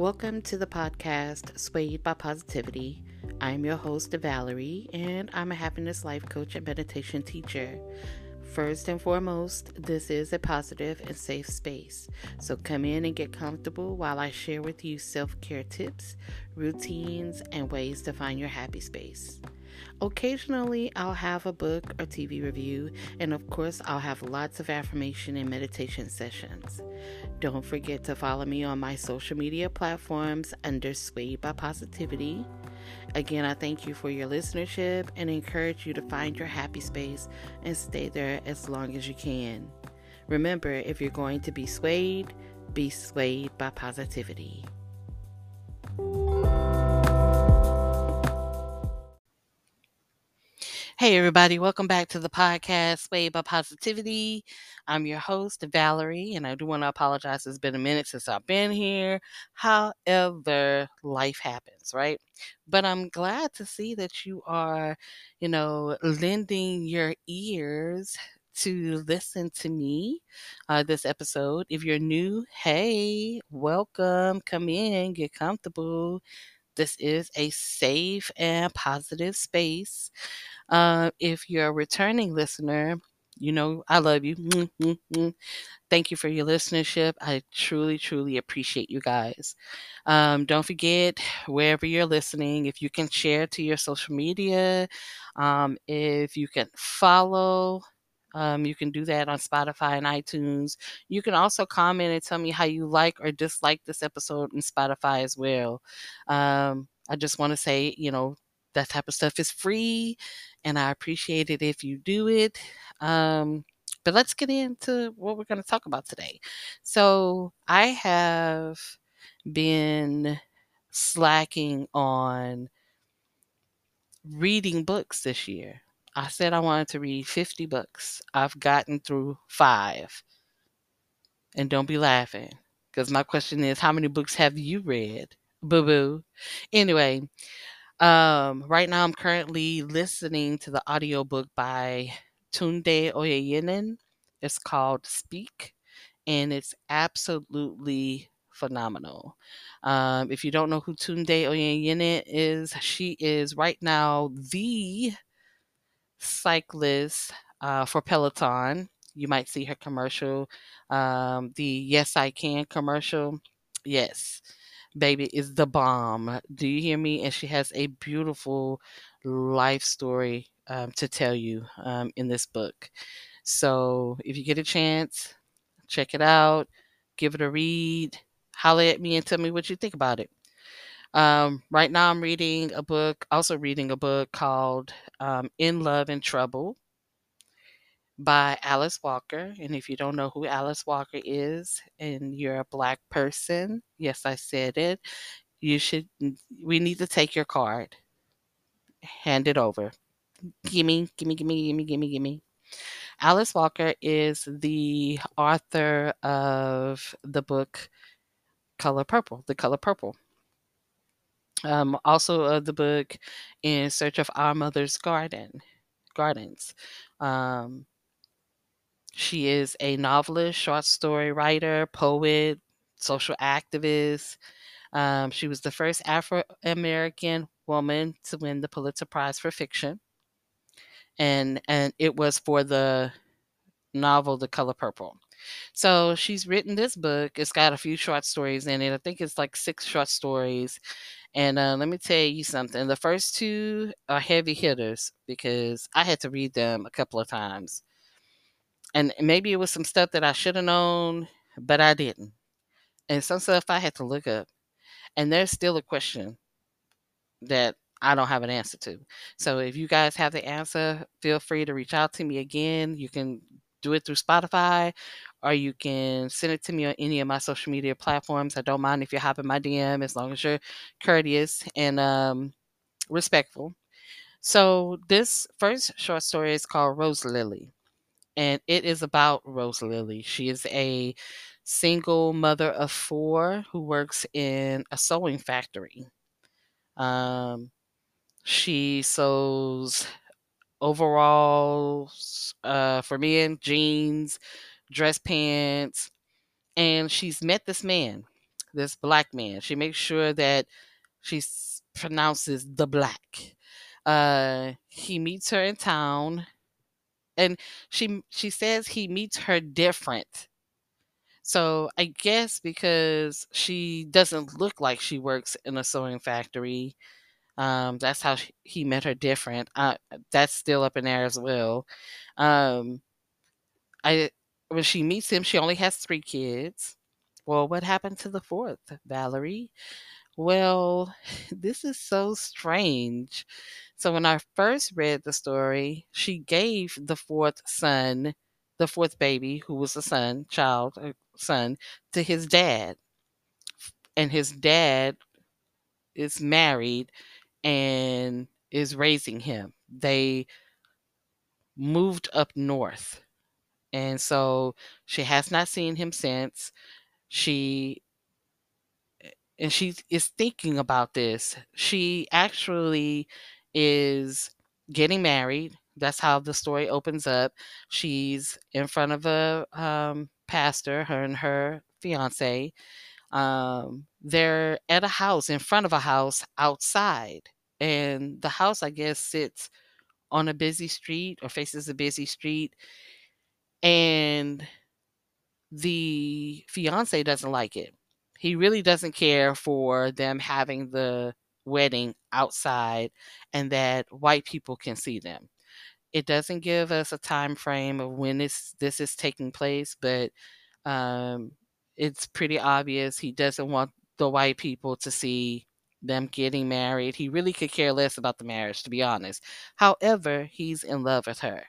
Welcome to the podcast Swayed by Positivity. I'm your host, Valerie, and I'm a happiness life coach and meditation teacher. First and foremost, this is a positive and safe space. So come in and get comfortable while I share with you self care tips, routines, and ways to find your happy space. Occasionally, I'll have a book or TV review, and of course, I'll have lots of affirmation and meditation sessions. Don't forget to follow me on my social media platforms under Swayed by Positivity. Again, I thank you for your listenership and encourage you to find your happy space and stay there as long as you can. Remember, if you're going to be swayed, be swayed by positivity. Hey, everybody, welcome back to the podcast, Swayed by Positivity. I'm your host, Valerie, and I do want to apologize. It's been a minute since I've been here. However, life happens, right? But I'm glad to see that you are, you know, lending your ears to listen to me uh, this episode. If you're new, hey, welcome. Come in, get comfortable. This is a safe and positive space uh, if you're a returning listener, you know, I love you. Thank you for your listenership. I truly, truly appreciate you guys. Um, don't forget, wherever you're listening, if you can share to your social media, um, if you can follow, um, you can do that on Spotify and iTunes. You can also comment and tell me how you like or dislike this episode in Spotify as well. Um, I just want to say, you know, that type of stuff is free and I appreciate it if you do it. Um, but let's get into what we're going to talk about today. So, I have been slacking on reading books this year. I said I wanted to read 50 books. I've gotten through five. And don't be laughing, because my question is how many books have you read? Boo boo. Anyway, um, right now, I'm currently listening to the audiobook by Tunde Oyeneyin. It's called Speak, and it's absolutely phenomenal. Um, if you don't know who Tunde Oyeneyin is, she is right now the cyclist uh, for Peloton. You might see her commercial, um, the Yes I Can commercial. Yes baby is the bomb. Do you hear me? And she has a beautiful life story um, to tell you um, in this book. So if you get a chance, check it out, give it a read, holler at me and tell me what you think about it. Um, right now, I'm reading a book, also reading a book called um, In Love and Trouble by Alice Walker. And if you don't know who Alice Walker is and you're a black person, yes, I said it, you should, we need to take your card, hand it over. Gimme, gimme, gimme, gimme, gimme, gimme. Alice Walker is the author of the book Color Purple, The Color Purple. Um, also of the book In Search of Our Mother's Garden, Gardens. Um, she is a novelist, short story writer, poet, social activist. Um, she was the first Afro American woman to win the Pulitzer Prize for fiction, and and it was for the novel The Color Purple. So she's written this book. It's got a few short stories in it. I think it's like six short stories. And uh, let me tell you something. The first two are heavy hitters because I had to read them a couple of times and maybe it was some stuff that I should have known, but I didn't. And some stuff I had to look up. And there's still a question that I don't have an answer to. So if you guys have the answer, feel free to reach out to me again. You can do it through Spotify or you can send it to me on any of my social media platforms. I don't mind if you hop in my DM as long as you're courteous and um, respectful. So this first short story is called Roselily and it is about Roselily. She is a single mother of four who works in a sewing factory. Um, she sews overalls uh, for men, jeans, dress pants, and she's met this man. this black man. She makes sure that she pronounces the black. Uh, he meets her in town, and she she says he meets her different. So I guess because she doesn't look like she works in a sewing factory, um, that's how sh- he met her different. Uh, that's still up in there as well. Um, I when she meets him, she only has three kids. Well, what happened to the fourth, Valerie? Well, this is so strange. So when I first read the story, she gave the fourth son, the fourth baby, who was a son, child, a son, to his dad. And his dad is married and is raising him. They moved up north. And so she has not seen him since. She and she is thinking about this. She actually is getting married. That's how the story opens up. She's in front of a um, pastor, her and her fiance. Um, they're at a house, in front of a house outside. And the house, I guess, sits on a busy street or faces a busy street. And the fiance doesn't like it. He really doesn't care for them having the wedding outside and that white people can see them. It doesn't give us a time frame of when this this is taking place, but um, it's pretty obvious he doesn't want the white people to see them getting married. He really could care less about the marriage, to be honest. However, he's in love with her.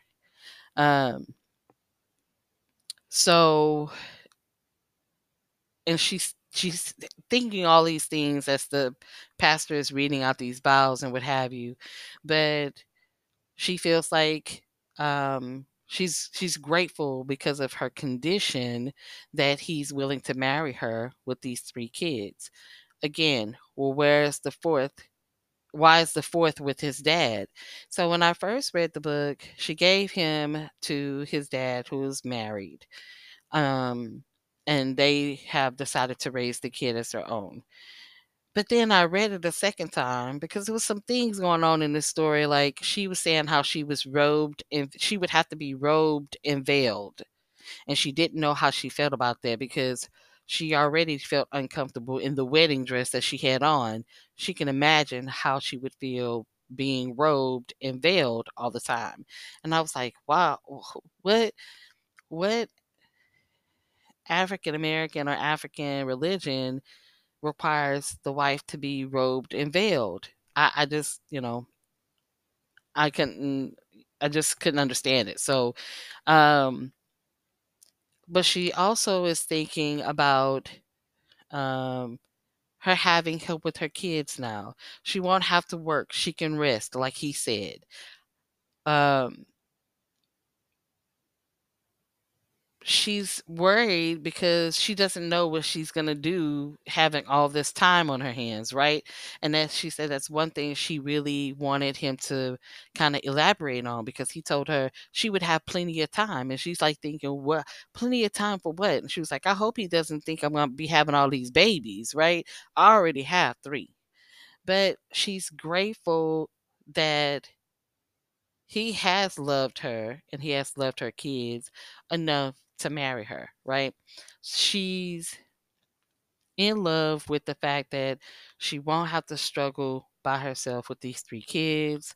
Um, so and she's she's thinking all these things as the pastor is reading out these vows and what have you but she feels like um she's she's grateful because of her condition that he's willing to marry her with these three kids. Again well where's the fourth why is the fourth with his dad so when i first read the book she gave him to his dad who's married um and they have decided to raise the kid as their own. But then I read it a second time because there was some things going on in this story. Like she was saying how she was robed and she would have to be robed and veiled. And she didn't know how she felt about that because she already felt uncomfortable in the wedding dress that she had on. She can imagine how she would feel being robed and veiled all the time. And I was like, wow, what what African American or African religion requires the wife to be robed and veiled. I, I just, you know, I couldn't, I just couldn't understand it. So, um, but she also is thinking about um, her having help with her kids now. She won't have to work. She can rest, like he said. Um, she's worried because she doesn't know what she's going to do having all this time on her hands, right? And that she said that's one thing she really wanted him to kind of elaborate on because he told her she would have plenty of time. And she's like thinking, what, plenty of time for what? And she was like, I hope he doesn't think I'm going to be having all these babies, right? I already have three. But she's grateful that he has loved her and he has loved her kids enough to marry her, right? She's in love with the fact that she won't have to struggle by herself with these three kids.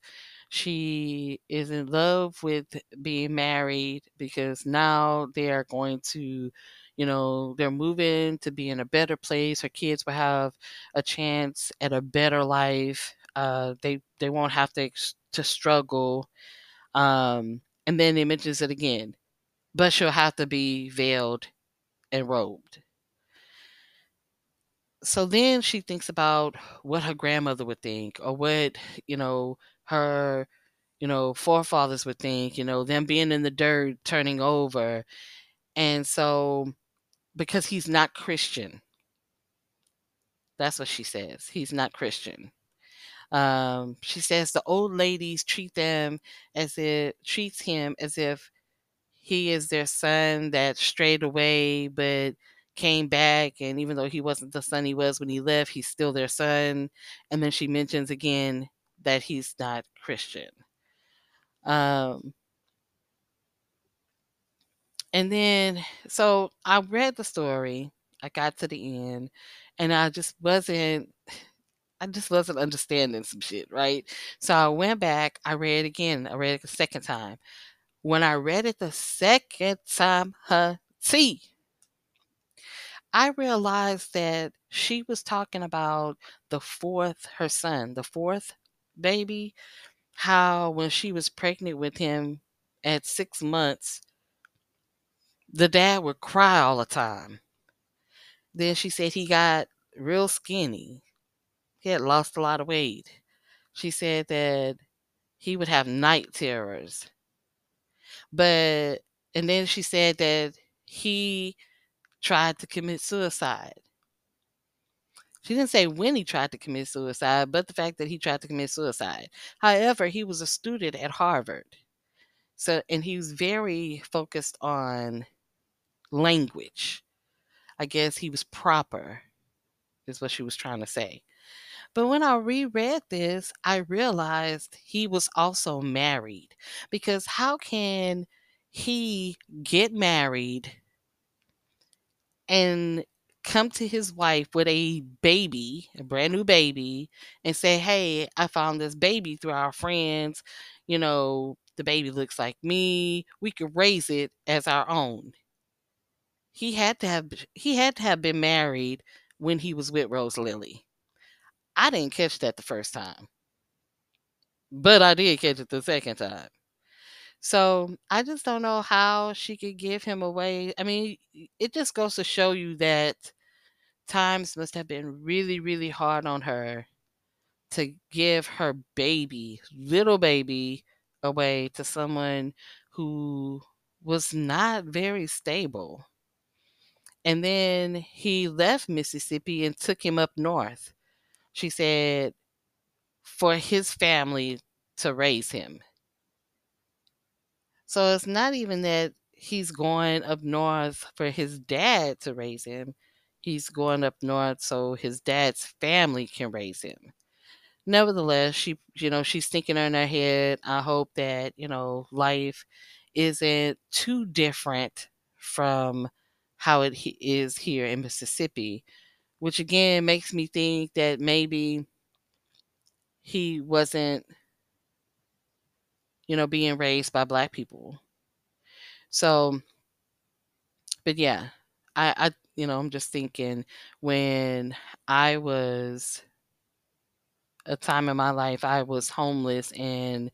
She is in love with being married because now they are going to, you know, they're moving to be in a better place. Her kids will have a chance at a better life. Uh, they they won't have to to struggle um, and then it mentions it again, but she'll have to be veiled and robed. So then she thinks about what her grandmother would think, or what, you know, her, you know, forefathers would think, you know, them being in the dirt, turning over. And so, because he's not Christian, that's what she says. He's not Christian. Um, she says the old ladies treat them as if treats him as if he is their son that strayed away, but came back and even though he wasn't the son he was when he left, he's still their son. And then she mentions again that he's not Christian. Um and then so I read the story, I got to the end, and I just wasn't I just wasn't understanding some shit, right? So I went back, I read again, I read it a second time. When I read it the second time, huh, see, I realized that she was talking about the fourth, her son, the fourth baby, how when she was pregnant with him at six months, the dad would cry all the time. Then she said he got real skinny. He had lost a lot of weight. She said that he would have night terrors. But, and then she said that he tried to commit suicide. She didn't say when he tried to commit suicide, but the fact that he tried to commit suicide. However, he was a student at Harvard. So, and he was very focused on language. I guess he was proper, is what she was trying to say. But when I reread this, I realized he was also married. Because how can he get married and come to his wife with a baby, a brand new baby, and say, Hey, I found this baby through our friends. You know, the baby looks like me. We could raise it as our own. He had to have he had to have been married when he was with Roselily. I didn't catch that the first time. But I did catch it the second time. So I just don't know how she could give him away. I mean, it just goes to show you that times must have been really, really hard on her to give her baby, little baby, away to someone who was not very stable. And then he left Mississippi and took him up north. She said, for his family to raise him. So it's not even that he's going up north for his dad to raise him. He's going up north so his dad's family can raise him. Nevertheless, she, you know, she's thinking in her head, I hope that, you know, life isn't too different from how it is here in Mississippi, which again makes me think that maybe he wasn't, you know, being raised by black people. So, but yeah, I, I, you know, I'm just thinking when I was a time in my life I was homeless and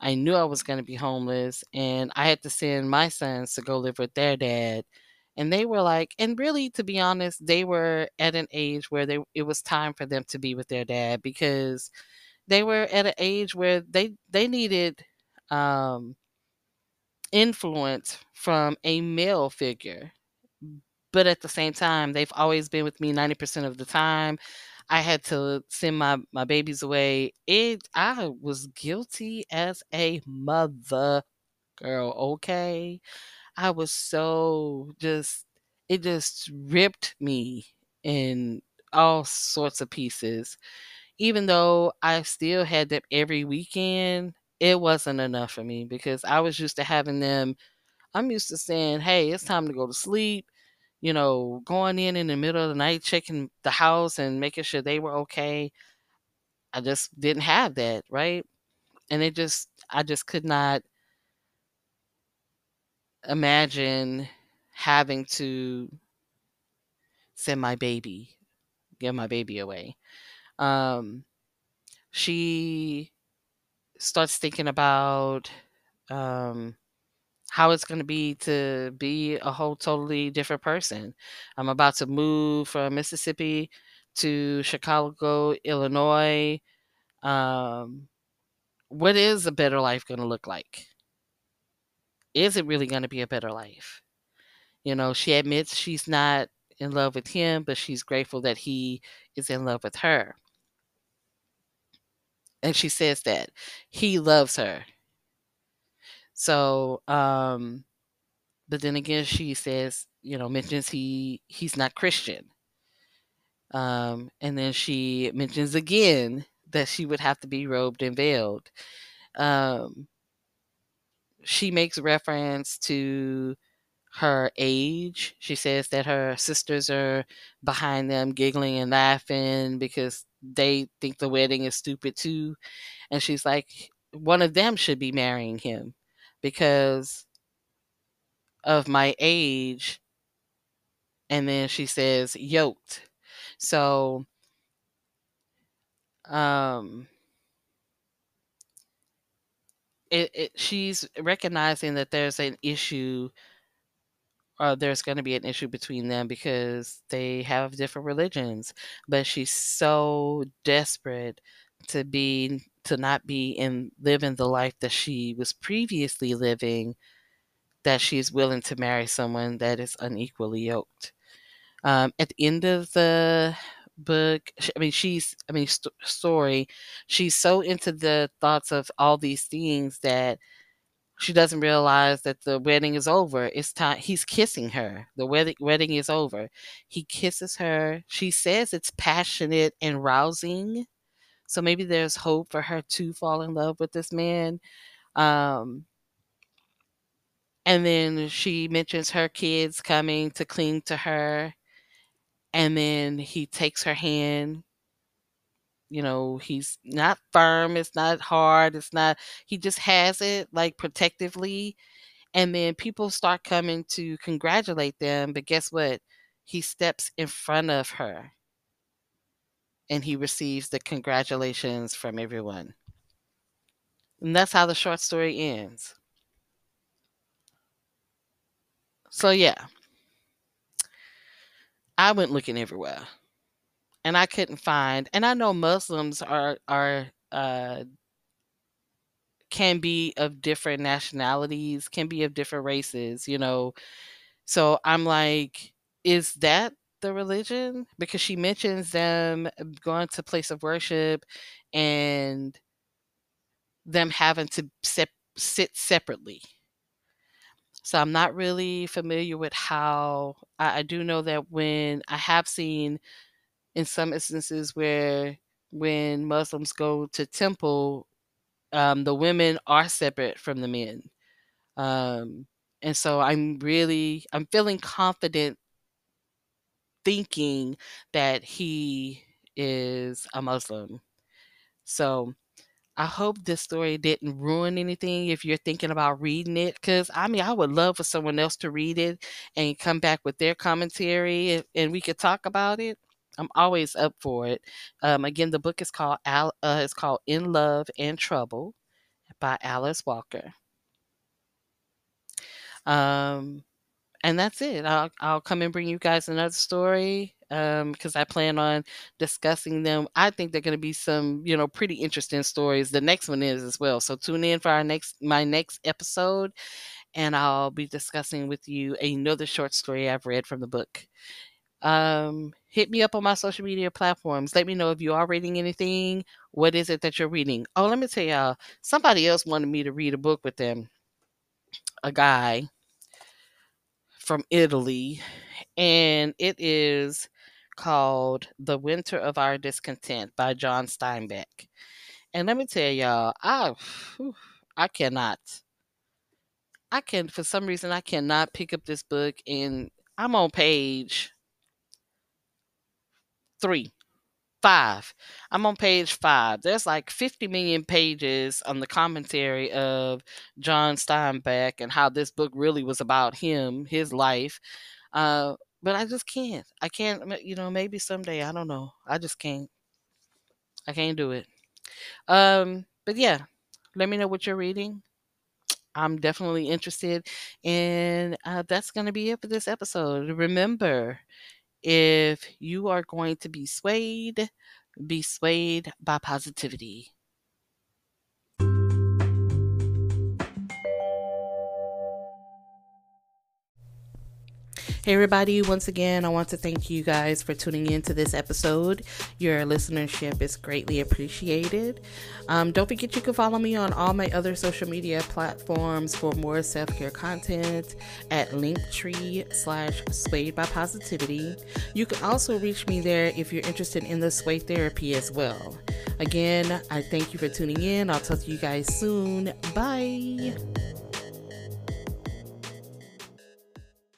I knew I was going to be homeless and I had to send my sons to go live with their dad and they were like and really to be honest they were at an age where they it was time for them to be with their dad because they were at an age where they they needed um influence from a male figure but at the same time they've always been with me 90% of the time I had to send my my babies away. It I was guilty as a mother girl, okay? I was so just it just ripped me in all sorts of pieces. Even though I still had them every weekend, it wasn't enough for me because I was used to having them I'm used to saying, "Hey, it's time to go to sleep." You know, going in in the middle of the night, checking the house and making sure they were okay. I just didn't have that, right? And it just I just could not imagine having to send my baby, give my baby away. Um, she starts thinking about um, how it's going to be to be a whole totally different person. I'm about to move from Mississippi to Chicago, Illinois. Um, what is a better life going to look like? Is it really going to be a better life? You know, she admits she's not in love with him, but she's grateful that he is in love with her. And she says that he loves her. So, um, but then again, she says, you know, mentions he he's not Christian. Um, and then she mentions again that she would have to be robed and veiled. Um, she makes reference to her age. She says that her sisters are behind them giggling and laughing because they think the wedding is stupid too. And she's like, one of them should be marrying him because of my age. And then she says, yoked. So, um, it, it, she's recognizing that there's an issue or there's going to be an issue between them because they have different religions but she's so desperate to be to not be in living the life that she was previously living that she's willing to marry someone that is unequally yoked. Um, at the end of the book i mean she's i mean st- story she's so into the thoughts of all these things that she doesn't realize that the wedding is over. It's time he's kissing her. The wedding wedding is over. He kisses her. She says it's passionate and rousing. So maybe there's hope for her to fall in love with this man. Um and then she mentions her kids coming to cling to her. And then he takes her hand. You know, he's not firm, it's not hard, it's not he just has it like protectively. And then people start coming to congratulate them but guess what? He steps in front of her. And he receives the congratulations from everyone. And that's how the short story ends. So yeah i went looking everywhere and i couldn't find and i know muslims are are uh can be of different nationalities can be of different races you know? So i'm like is that the religion? Because she mentions them going to place of worship and them having to sit separately so i'm not really familiar with how I, I do know that when i have seen in some instances where when muslims go to temple um, the women are separate from the men um, and so i'm really i'm feeling confident thinking that he is a Muslim. So I hope this story didn't ruin anything if you're thinking about reading it. Because I mean, I would love for someone else to read it and come back with their commentary and we could talk about it. I'm always up for it. Um, again, the book is called Al- uh, it's called In Love and Trouble by Alice Walker. Um, and that's it. I'll I'll come and bring you guys another story because um, I plan on discussing them. I think they're going to be some, you know, pretty interesting stories. The next one is as well. So tune in for our next my next episode, and I'll be discussing with you another short story I've read from the book. Um, hit me up on my social media platforms. Let me know if you are reading anything. What is it that you're reading? Oh, let me tell y'all. Somebody else wanted me to read a book with them. A guy from Italy, and it is called The Winter of Our Discontent by John Steinbeck. And let me tell y'all, I I cannot. I can for some reason I cannot pick up this book and I'm on page 3 5. I'm on page 5. There's like 50 million pages on the commentary of John Steinbeck and how this book really was about him, his life. Uh, but I just can't. I can't, you know, maybe someday, I don't know. I just can't. I can't do it. Um, but yeah, let me know what you're reading. I'm definitely interested. And uh, that's going to be it for this episode. Remember, if you are going to be swayed, be swayed by positivity. Hey, everybody, once again, I want to thank you guys for tuning in to this episode. Your listenership is greatly appreciated. Um, don't forget you can follow me on all my other social media platforms for more self care content at linktree slash swayed by positivity. You can also reach me there if you're interested in the sway therapy as well. Again, I thank you for tuning in. I'll talk to you guys soon. Bye.